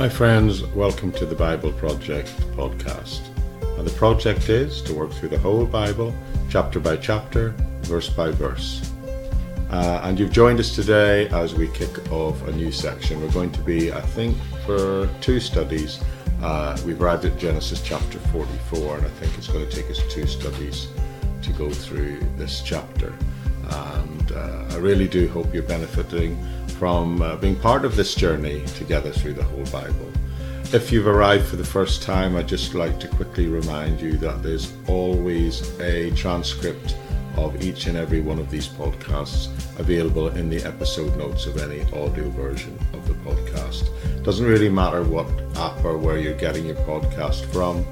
Hi, friends. Welcome to the Bible Project podcast. And the project is to work through the whole Bible, chapter by chapter, verse by verse. Uh, and you've joined us today as we kick off a new section. We're going to be, I think, for two studies. Uh, we've arrived at Genesis chapter 44, and I think it's going to take us two studies to go through this chapter. And uh, I really do hope you're benefiting from uh, being part of this journey together through the whole Bible. If you've arrived for the first time, I'd just like to quickly remind you that there's always a transcript of each and every one of these podcasts available in the episode notes of any audio version of the podcast. Doesn't really matter what app or where you're getting your podcast from.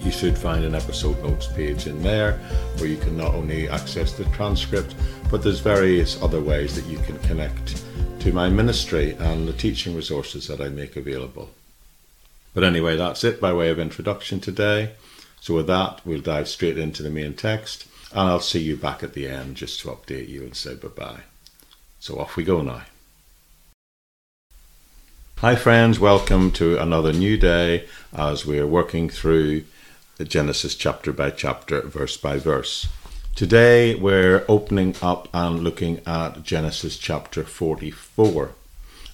You should find an episode notes page in there where you can not only access the transcript, but there's various other ways that you can connect to my ministry and the teaching resources that I make available. But anyway, that's it by way of introduction today. So, with that, we'll dive straight into the main text, and I'll see you back at the end just to update you and say bye bye. So, off we go now. Hi, friends, welcome to another new day as we're working through Genesis chapter by chapter, verse by verse. Today we're opening up and looking at Genesis chapter 44.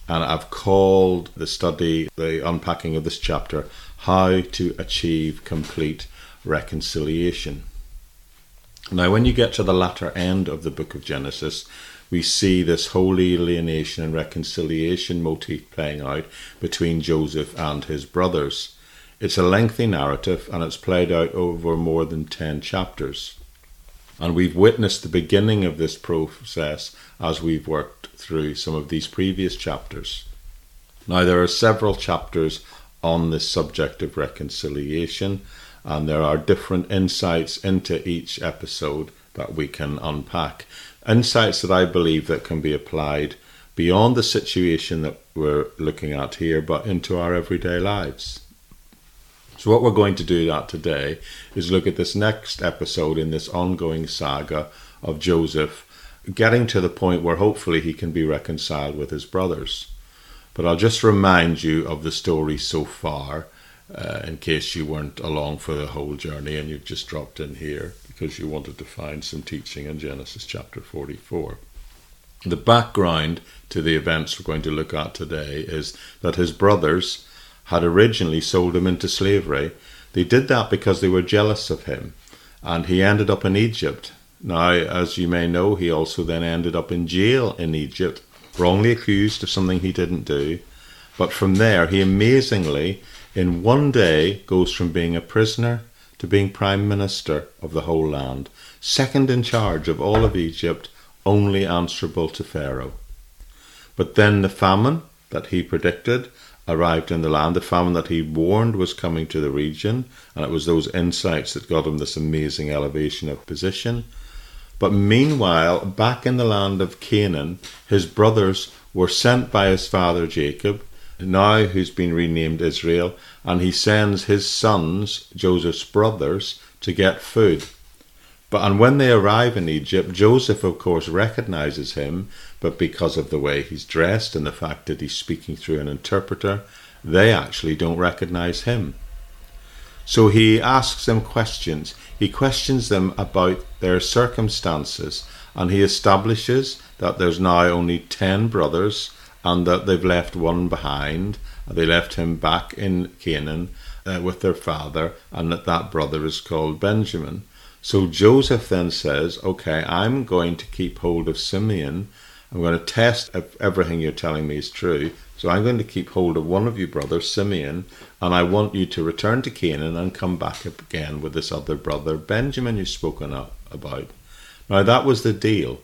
And I've called the study, the unpacking of this chapter, How to Achieve Complete Reconciliation. Now, when you get to the latter end of the book of Genesis, we see this holy alienation and reconciliation motif playing out between Joseph and his brothers. It's a lengthy narrative and it's played out over more than 10 chapters. And we've witnessed the beginning of this process as we've worked through some of these previous chapters. Now, there are several chapters on this subject of reconciliation, and there are different insights into each episode that we can unpack. Insights that I believe that can be applied beyond the situation that we're looking at here, but into our everyday lives. So, what we're going to do that today is look at this next episode in this ongoing saga of Joseph getting to the point where hopefully he can be reconciled with his brothers. But I'll just remind you of the story so far, uh, in case you weren't along for the whole journey and you've just dropped in here because you wanted to find some teaching in Genesis chapter 44. The background to the events we're going to look at today is that his brothers had originally sold him into slavery. They did that because they were jealous of him, and he ended up in Egypt. Now, as you may know, he also then ended up in jail in Egypt, wrongly accused of something he didn't do. But from there, he amazingly, in one day, goes from being a prisoner to being prime minister of the whole land, second in charge of all of Egypt, only answerable to Pharaoh. But then the famine that he predicted arrived in the land. The famine that he warned was coming to the region, and it was those insights that got him this amazing elevation of position. But meanwhile, back in the land of Canaan, his brothers were sent by his father Jacob, now who's been renamed Israel, and he sends his sons, Joseph's brothers, to get food. But and when they arrive in Egypt, Joseph of course recognizes him, but because of the way he's dressed and the fact that he's speaking through an interpreter, they actually don't recognize him. So he asks them questions. He questions them about their circumstances and he establishes that there's now only 10 brothers and that they've left one behind. They left him back in Canaan uh, with their father, and that that brother is called Benjamin. So Joseph then says, Okay, I'm going to keep hold of Simeon. I'm going to test if everything you're telling me is true. So I'm going to keep hold of one of you brothers, Simeon, and I want you to return to Canaan and come back again with this other brother, Benjamin, you've spoken about. Now that was the deal.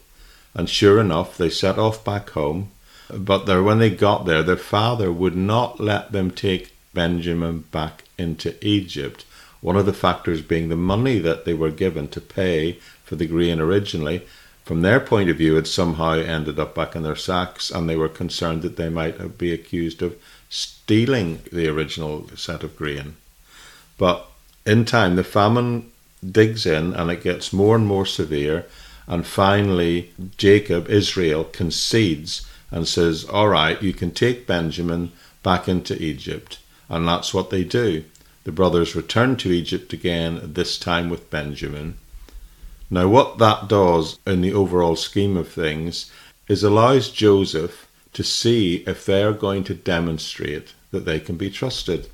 And sure enough, they set off back home. But there, when they got there, their father would not let them take Benjamin back into Egypt one of the factors being the money that they were given to pay for the grain originally. From their point of view, it somehow ended up back in their sacks, and they were concerned that they might be accused of stealing the original set of grain. But in time, the famine digs in and it gets more and more severe. And finally, Jacob, Israel, concedes and says, All right, you can take Benjamin, back into Egypt. And that's what they do. The brothers return to Egypt again, this time with Benjamin. Now, what that does in the overall scheme of things is allows Joseph to see if they're going to demonstrate that they can be trusted.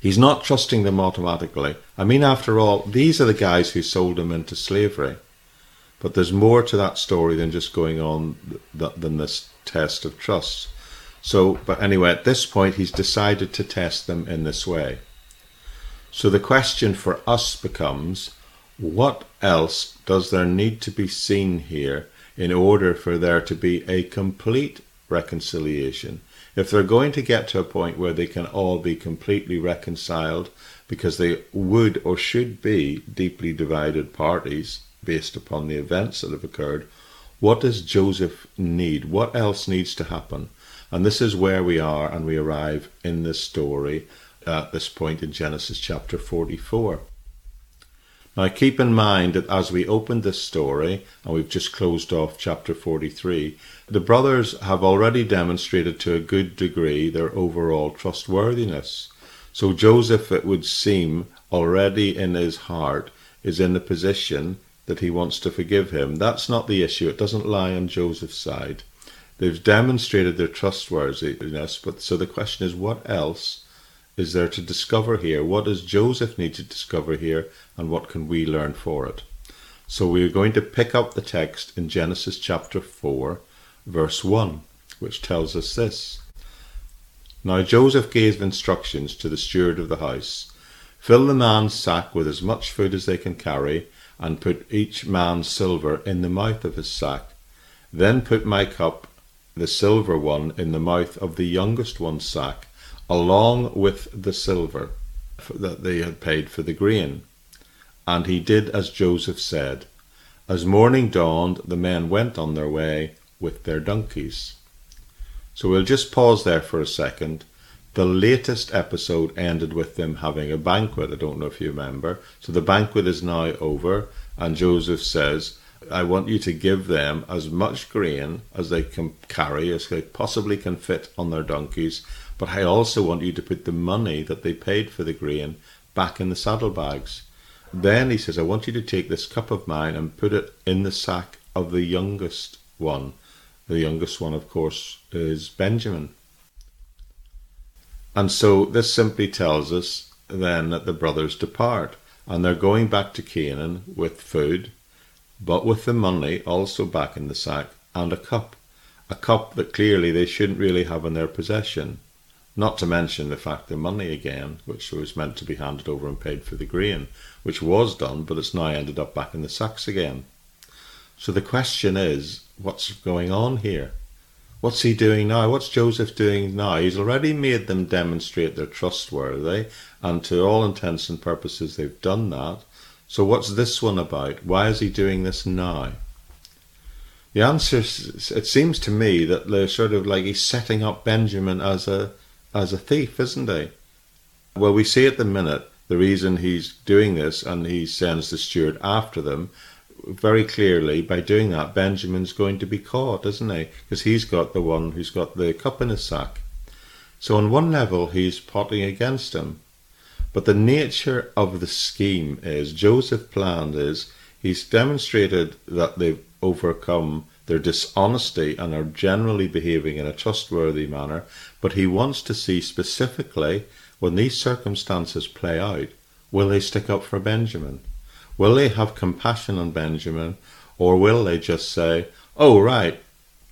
He's not trusting them automatically. I mean, after all, these are the guys who sold him into slavery. But there's more to that story than just going on th- than this test of trust. So, but anyway, at this point, he's decided to test them in this way. So the question for us becomes what else does there need to be seen here in order for there to be a complete reconciliation? If they're going to get to a point where they can all be completely reconciled because they would or should be deeply divided parties based upon the events that have occurred, what does Joseph need? What else needs to happen? And this is where we are, and we arrive in this story at this point in Genesis chapter 44. Now, keep in mind that as we open this story, and we've just closed off chapter 43, the brothers have already demonstrated to a good degree their overall trustworthiness. So, Joseph, it would seem, already in his heart, is in the position that he wants to forgive him. That's not the issue. It doesn't lie on Joseph's side. They've demonstrated their trustworthiness, but so the question is, what else is there to discover here? What does Joseph need to discover here, and what can we learn for it? So we're going to pick up the text in Genesis chapter 4, verse 1, which tells us this. Now Joseph gave instructions to the steward of the house Fill the man's sack with as much food as they can carry, and put each man's silver in the mouth of his sack. Then put my cup, the silver one, in the mouth of the youngest one's sack, along with the silver that they had paid for the grain. And he did as Joseph said. As morning dawned, the men went on their way with their donkeys. So we'll just pause there for a second. The latest episode ended with them having a banquet. I don't know if you remember. So the banquet is now over, and Joseph says, I want you to give them as much grain as they can carry, as they possibly can fit on their donkeys, but I also want you to put the money that they paid for the grain back in the saddlebags. Then he says, I want you to take this cup of mine and put it in the sack of the youngest one. The youngest one, of course, is Benjamin. And so this simply tells us then that the brothers depart and they're going back to Canaan with food, but with the money also back in the sack and a cup. A cup that clearly they shouldn't really have in their possession. Not to mention the fact the money again, which was meant to be handed over and paid for the grain, which was done, but it's now ended up back in the sacks again. So the question is, what's going on here? What's he doing now? What's Joseph doing now? He's already made them demonstrate they're trustworthy, and to all intents and purposes, they've done that. So what's this one about? Why is he doing this now? The answer, it seems to me that they're sort of like he's setting up Benjamin as a as a thief, isn't he? Well, we see at the minute the reason he's doing this and he sends the steward after them very clearly by doing that benjamin's going to be caught isn't he? Because he's got the one who's got the cup in his sack. So on one level he's plotting against him. But the nature of the scheme is joseph planned is he's demonstrated that they've overcome their dishonesty and are generally behaving in a trustworthy manner, but he wants to see specifically when these circumstances play out, will they stick up for Benjamin? Will they have compassion on Benjamin, or will they just say, oh, right,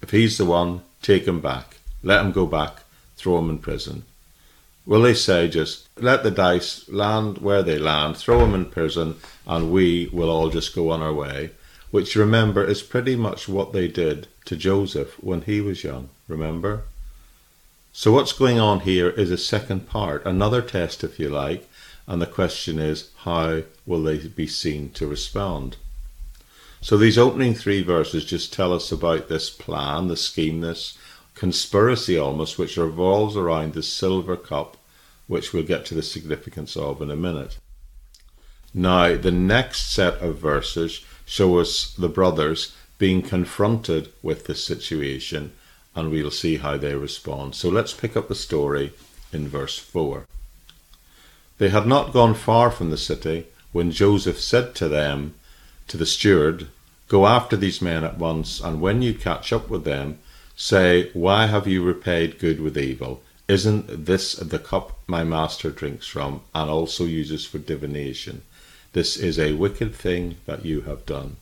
if he's the one, take him back, let him go back, throw him in prison? Will they say just let the dice land where they land, throw him in prison, and we will all just go on our way? Which remember is pretty much what they did to Joseph when he was young, remember? So, what's going on here is a second part, another test, if you like, and the question is how will they be seen to respond? So, these opening three verses just tell us about this plan, the scheme, this conspiracy almost, which revolves around the silver cup, which we'll get to the significance of in a minute. Now, the next set of verses show us the brothers being confronted with this situation and we'll see how they respond. So let's pick up the story in verse 4. They had not gone far from the city when Joseph said to them, to the steward, Go after these men at once, and when you catch up with them, say, Why have you repaid good with evil? Isn't this the cup my master drinks from, and also uses for divination? This is a wicked thing that you have done.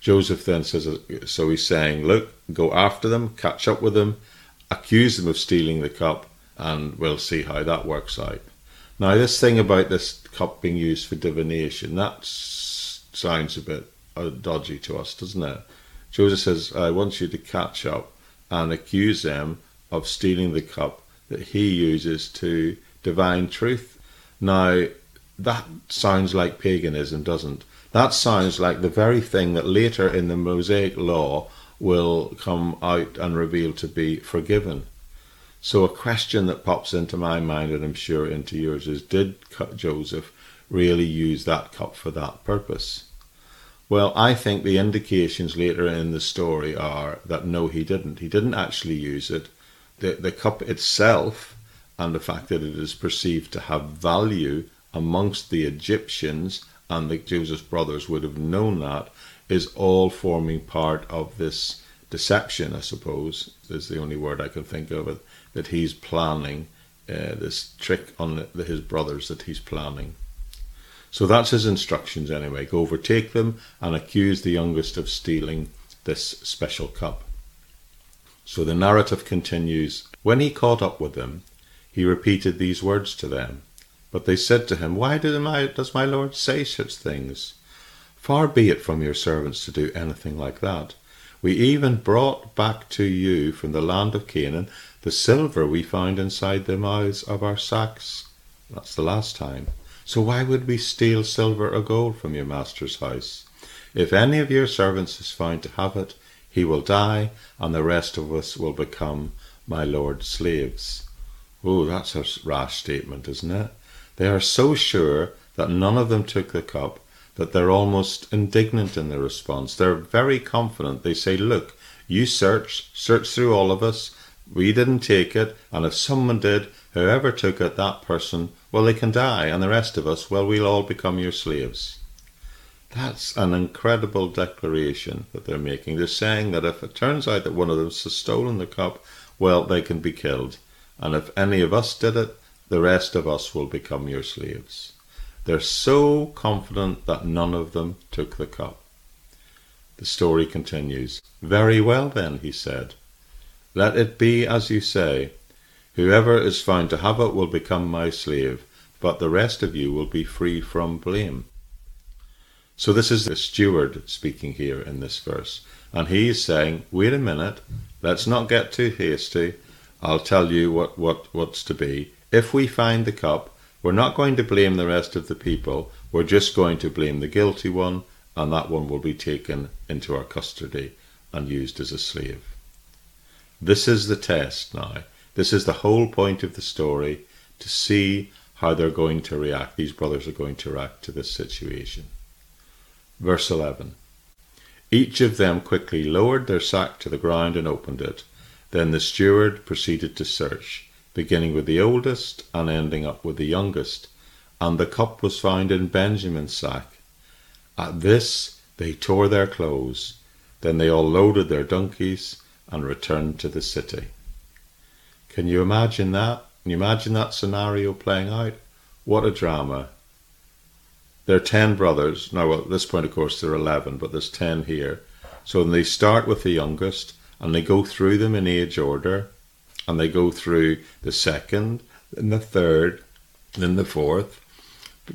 Joseph then says, So he's saying, Look, go after them, catch up with them, accuse them of stealing the cup, and we'll see how that works out. Now, this thing about this cup being used for divination, that sounds a bit uh, dodgy to us, doesn't it? Joseph says, I want you to catch up and accuse them of stealing the cup that he uses to divine truth. Now, that sounds like paganism, doesn't? That sounds like the very thing that later in the Mosaic law will come out and reveal to be forgiven. So, a question that pops into my mind, and I'm sure into yours, is Did Joseph really use that cup for that purpose? Well, I think the indications later in the story are that no, he didn't. He didn't actually use it. The, the cup itself, and the fact that it is perceived to have value amongst the Egyptians, and the Joseph's brothers would have known that, is all forming part of this deception, I suppose, is the only word I can think of it, that he's planning, uh, this trick on the, his brothers that he's planning. So that's his instructions anyway. Go overtake them and accuse the youngest of stealing this special cup. So the narrative continues. When he caught up with them, he repeated these words to them. But they said to him, Why my, does my Lord say such things? Far be it from your servants to do anything like that. We even brought back to you from the land of Canaan the silver we found inside the mouths of our sacks. That's the last time. So why would we steal silver or gold from your master's house? If any of your servants is found to have it, he will die, and the rest of us will become my lord's slaves. Oh, that's a rash statement, isn't it? They are so sure that none of them took the cup that they're almost indignant in their response. They're very confident. They say, Look, you search, search through all of us. We didn't take it, and if someone did, whoever took it, that person well, they can die, and the rest of us, well, we'll all become your slaves. That's an incredible declaration that they're making. They're saying that if it turns out that one of them has stolen the cup, well, they can be killed. And if any of us did it, the rest of us will become your slaves. They're so confident that none of them took the cup. The story continues. Very well, then, he said. Let it be as you say. Whoever is found to have it will become my slave, but the rest of you will be free from blame. So this is the steward speaking here in this verse. And he is saying, wait a minute, let's not get too hasty. I'll tell you what, what, what's to be. If we find the cup, we're not going to blame the rest of the people. We're just going to blame the guilty one, and that one will be taken into our custody and used as a slave. This is the test now. This is the whole point of the story to see how they're going to react. These brothers are going to react to this situation. Verse 11 Each of them quickly lowered their sack to the ground and opened it. Then the steward proceeded to search, beginning with the oldest and ending up with the youngest. And the cup was found in Benjamin's sack. At this they tore their clothes. Then they all loaded their donkeys and returned to the city. Can you imagine that? Can you imagine that scenario playing out? What a drama. There are 10 brothers. Now, at this point, of course, there are 11, but there's 10 here. So they start with the youngest and they go through them in age order and they go through the second, then the third, then the fourth.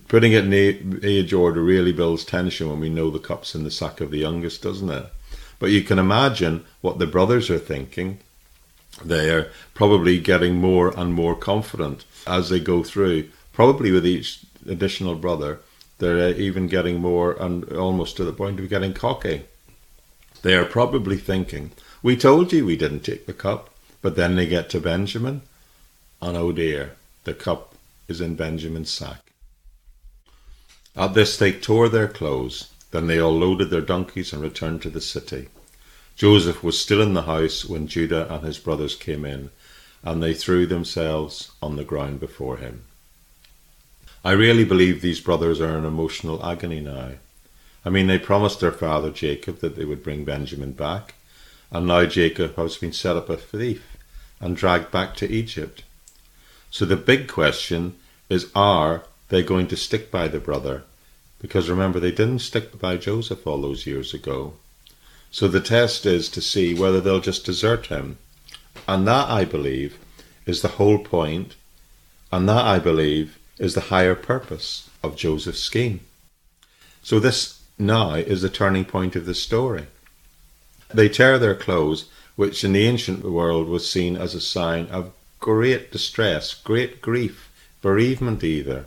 Putting it in age order really builds tension when we know the cup's in the sack of the youngest, doesn't it? But you can imagine what the brothers are thinking they are probably getting more and more confident as they go through. Probably with each additional brother, they're uh, even getting more and almost to the point of getting cocky. They are probably thinking, We told you we didn't take the cup. But then they get to Benjamin, and oh dear, the cup is in Benjamin's sack. At this, they tore their clothes. Then they all loaded their donkeys and returned to the city. Joseph was still in the house when Judah and his brothers came in, and they threw themselves on the ground before him. I really believe these brothers are in emotional agony now. I mean, they promised their father Jacob that they would bring Benjamin back, and now Jacob has been set up a thief and dragged back to Egypt. So the big question is are they going to stick by the brother? Because remember, they didn't stick by Joseph all those years ago. So the test is to see whether they'll just desert him. And that, I believe, is the whole point, and that, I believe, is the higher purpose of Joseph's scheme. So this now is the turning point of the story. They tear their clothes, which in the ancient world was seen as a sign of great distress, great grief, bereavement either.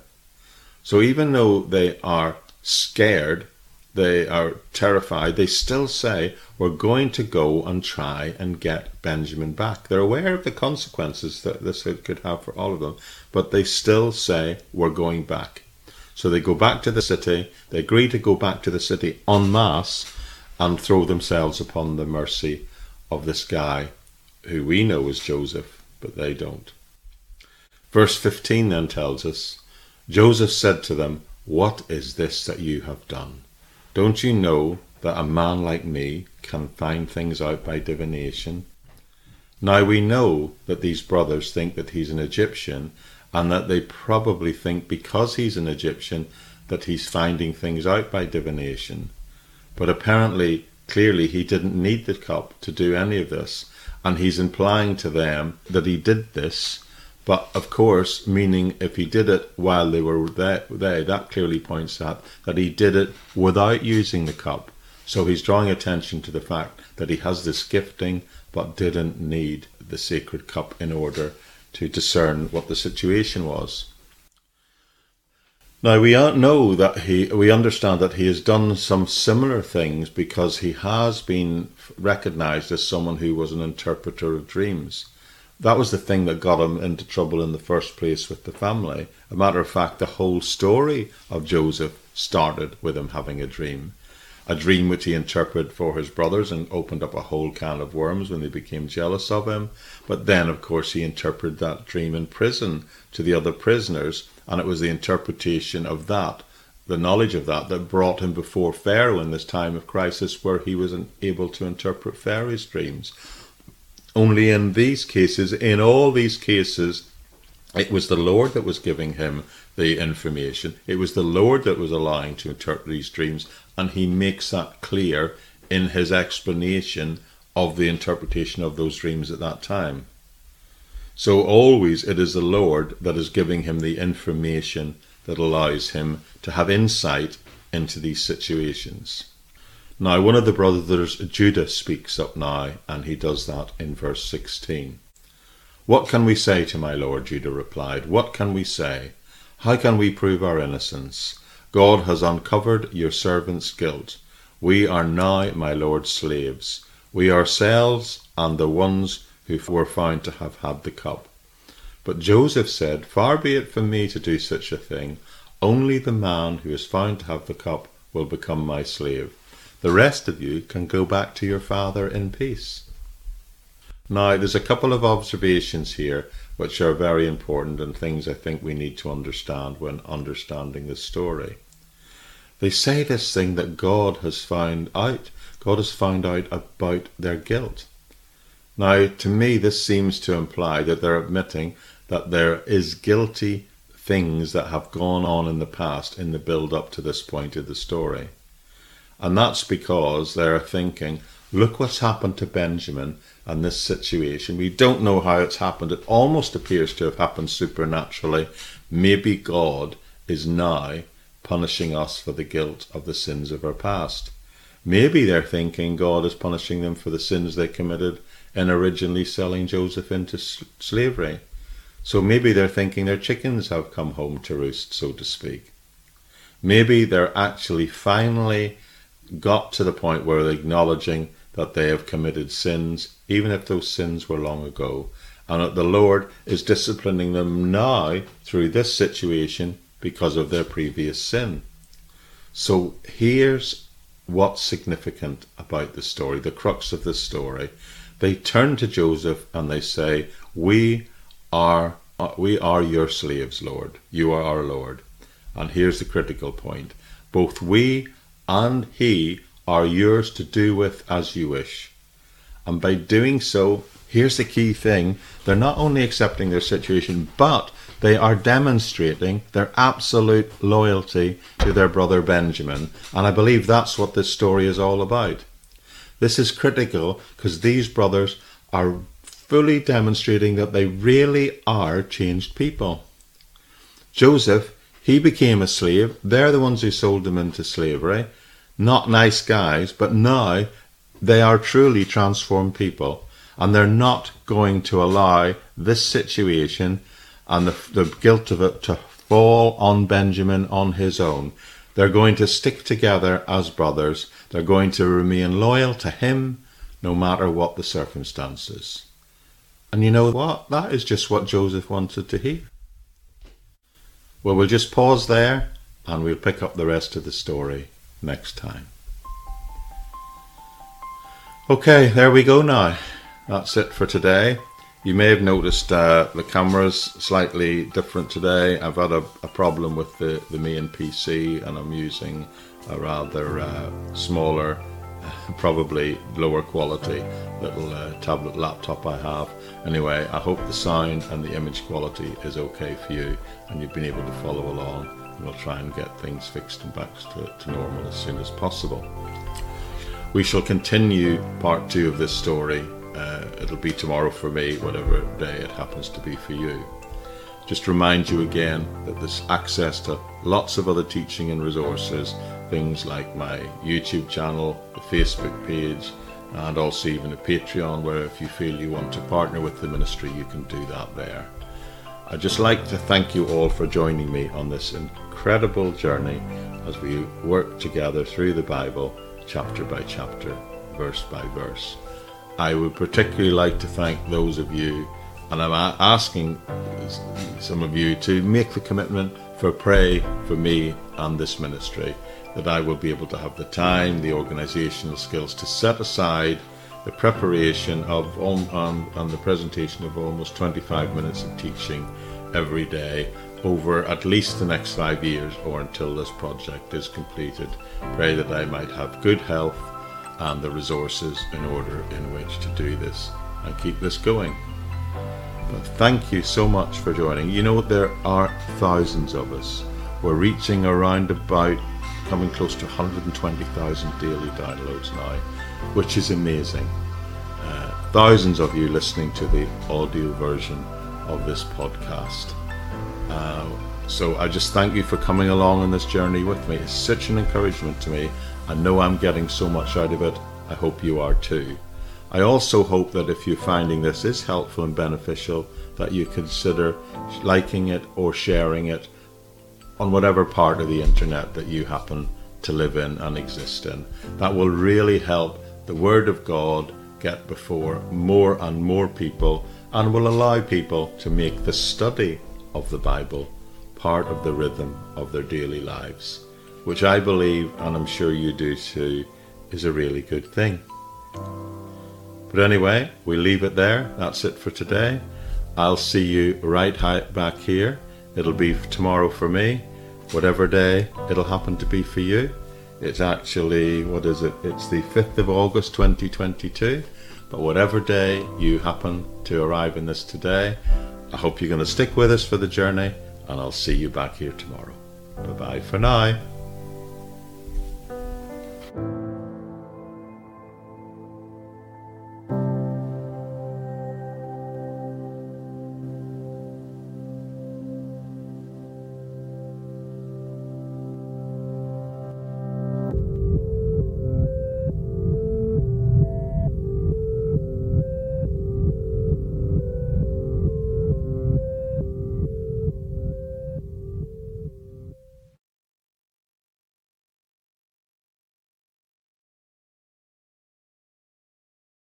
So even though they are scared, they are terrified, they still say, We're going to go and try and get Benjamin back. They're aware of the consequences that this could have for all of them, but they still say, We're going back. So they go back to the city, they agree to go back to the city en masse and throw themselves upon the mercy of this guy who we know as Joseph, but they don't. Verse 15 then tells us Joseph said to them, What is this that you have done? Don't you know that a man like me can find things out by divination? Now we know that these brothers think that he's an Egyptian, and that they probably think because he's an Egyptian that he's finding things out by divination. But apparently, clearly, he didn't need the cup to do any of this, and he's implying to them that he did this but of course, meaning if he did it while they were there, there, that clearly points out that he did it without using the cup. So he's drawing attention to the fact that he has this gifting but didn't need the sacred cup in order to discern what the situation was. Now we know that he, we understand that he has done some similar things because he has been recognized as someone who was an interpreter of dreams that was the thing that got him into trouble in the first place with the family. A matter of fact, the whole story of Joseph started with him having a dream. A dream which he interpreted for his brothers and opened up a whole can of worms when they became jealous of him. But then, of course, he interpreted that dream in prison to the other prisoners, and it was the interpretation of that, the knowledge of that, that brought him before Pharaoh in this time of crisis where he was able to interpret Pharaoh's dreams. Only in these cases, in all these cases, it was the Lord that was giving him the information. It was the Lord that was allowing to interpret these dreams, and he makes that clear in his explanation of the interpretation of those dreams at that time. So always it is the Lord that is giving him the information that allows him to have insight into these situations. Now, one of the brothers, Judah, speaks up now, and he does that in verse 16. What can we say to my lord? Judah replied. What can we say? How can we prove our innocence? God has uncovered your servant's guilt. We are now my lord's slaves, we ourselves and the ones who were found to have had the cup. But Joseph said, Far be it from me to do such a thing. Only the man who is found to have the cup will become my slave. The rest of you can go back to your father in peace. Now, there's a couple of observations here which are very important and things I think we need to understand when understanding the story. They say this thing that God has found out. God has found out about their guilt. Now, to me, this seems to imply that they're admitting that there is guilty things that have gone on in the past in the build up to this point of the story. And that's because they're thinking, look what's happened to Benjamin and this situation. We don't know how it's happened. It almost appears to have happened supernaturally. Maybe God is now punishing us for the guilt of the sins of our past. Maybe they're thinking God is punishing them for the sins they committed in originally selling Joseph into slavery. So maybe they're thinking their chickens have come home to roost, so to speak. Maybe they're actually finally got to the point where they're acknowledging that they have committed sins, even if those sins were long ago, and that the Lord is disciplining them now through this situation because of their previous sin. So here's what's significant about the story, the crux of the story. They turn to Joseph and they say, "We are uh, we are your slaves, Lord. You are our Lord." And here's the critical point: both we and he are yours to do with as you wish. And by doing so, here's the key thing: they're not only accepting their situation, but they are demonstrating their absolute loyalty to their brother Benjamin. And I believe that's what this story is all about. This is critical because these brothers are fully demonstrating that they really are changed people. Joseph, he became a slave. They're the ones who sold him into slavery. Not nice guys, but now they are truly transformed people and they're not going to allow this situation and the, the guilt of it to fall on Benjamin on his own. They're going to stick together as brothers. They're going to remain loyal to him no matter what the circumstances. And you know what? That is just what Joseph wanted to hear. Well, we'll just pause there and we'll pick up the rest of the story next time. Okay, there we go now. That's it for today. You may have noticed uh, the camera's slightly different today. I've had a, a, problem with the, the main PC and I'm using a rather uh, smaller, probably lower quality little uh, tablet laptop I have. Anyway, I hope the sound and the image quality is okay for you and you've been able to follow along. And we'll try and get things fixed and back to, to normal as soon as possible. We shall continue part two of this story uh, it'll be tomorrow for me, whatever day it happens to be for you. Just remind you again that there's access to lots of other teaching and resources, things like my YouTube channel, the Facebook page, and also even a Patreon, where if you feel you want to partner with the ministry, you can do that there. I'd just like to thank you all for joining me on this incredible journey as we work together through the Bible, chapter by chapter, verse by verse. I would particularly like to thank those of you, and I'm asking some of you to make the commitment for pray for me and this ministry, that I will be able to have the time, the organizational skills to set aside the preparation of um, and the presentation of almost 25 minutes of teaching every day over at least the next five years or until this project is completed. Pray that I might have good health and the resources in order in which to do this and keep this going. But thank you so much for joining. You know, there are thousands of us. We're reaching around about coming close to 120,000 daily downloads now, which is amazing. Uh, thousands of you listening to the audio version of this podcast. Uh, so I just thank you for coming along on this journey with me. It's such an encouragement to me I know I'm getting so much out of it. I hope you are too. I also hope that if you're finding this is helpful and beneficial, that you consider liking it or sharing it on whatever part of the internet that you happen to live in and exist in. That will really help the Word of God get before more and more people and will allow people to make the study of the Bible part of the rhythm of their daily lives which I believe, and I'm sure you do too, is a really good thing. But anyway, we leave it there. That's it for today. I'll see you right back here. It'll be tomorrow for me, whatever day it'll happen to be for you. It's actually, what is it? It's the 5th of August 2022. But whatever day you happen to arrive in this today, I hope you're going to stick with us for the journey, and I'll see you back here tomorrow. Bye bye for now.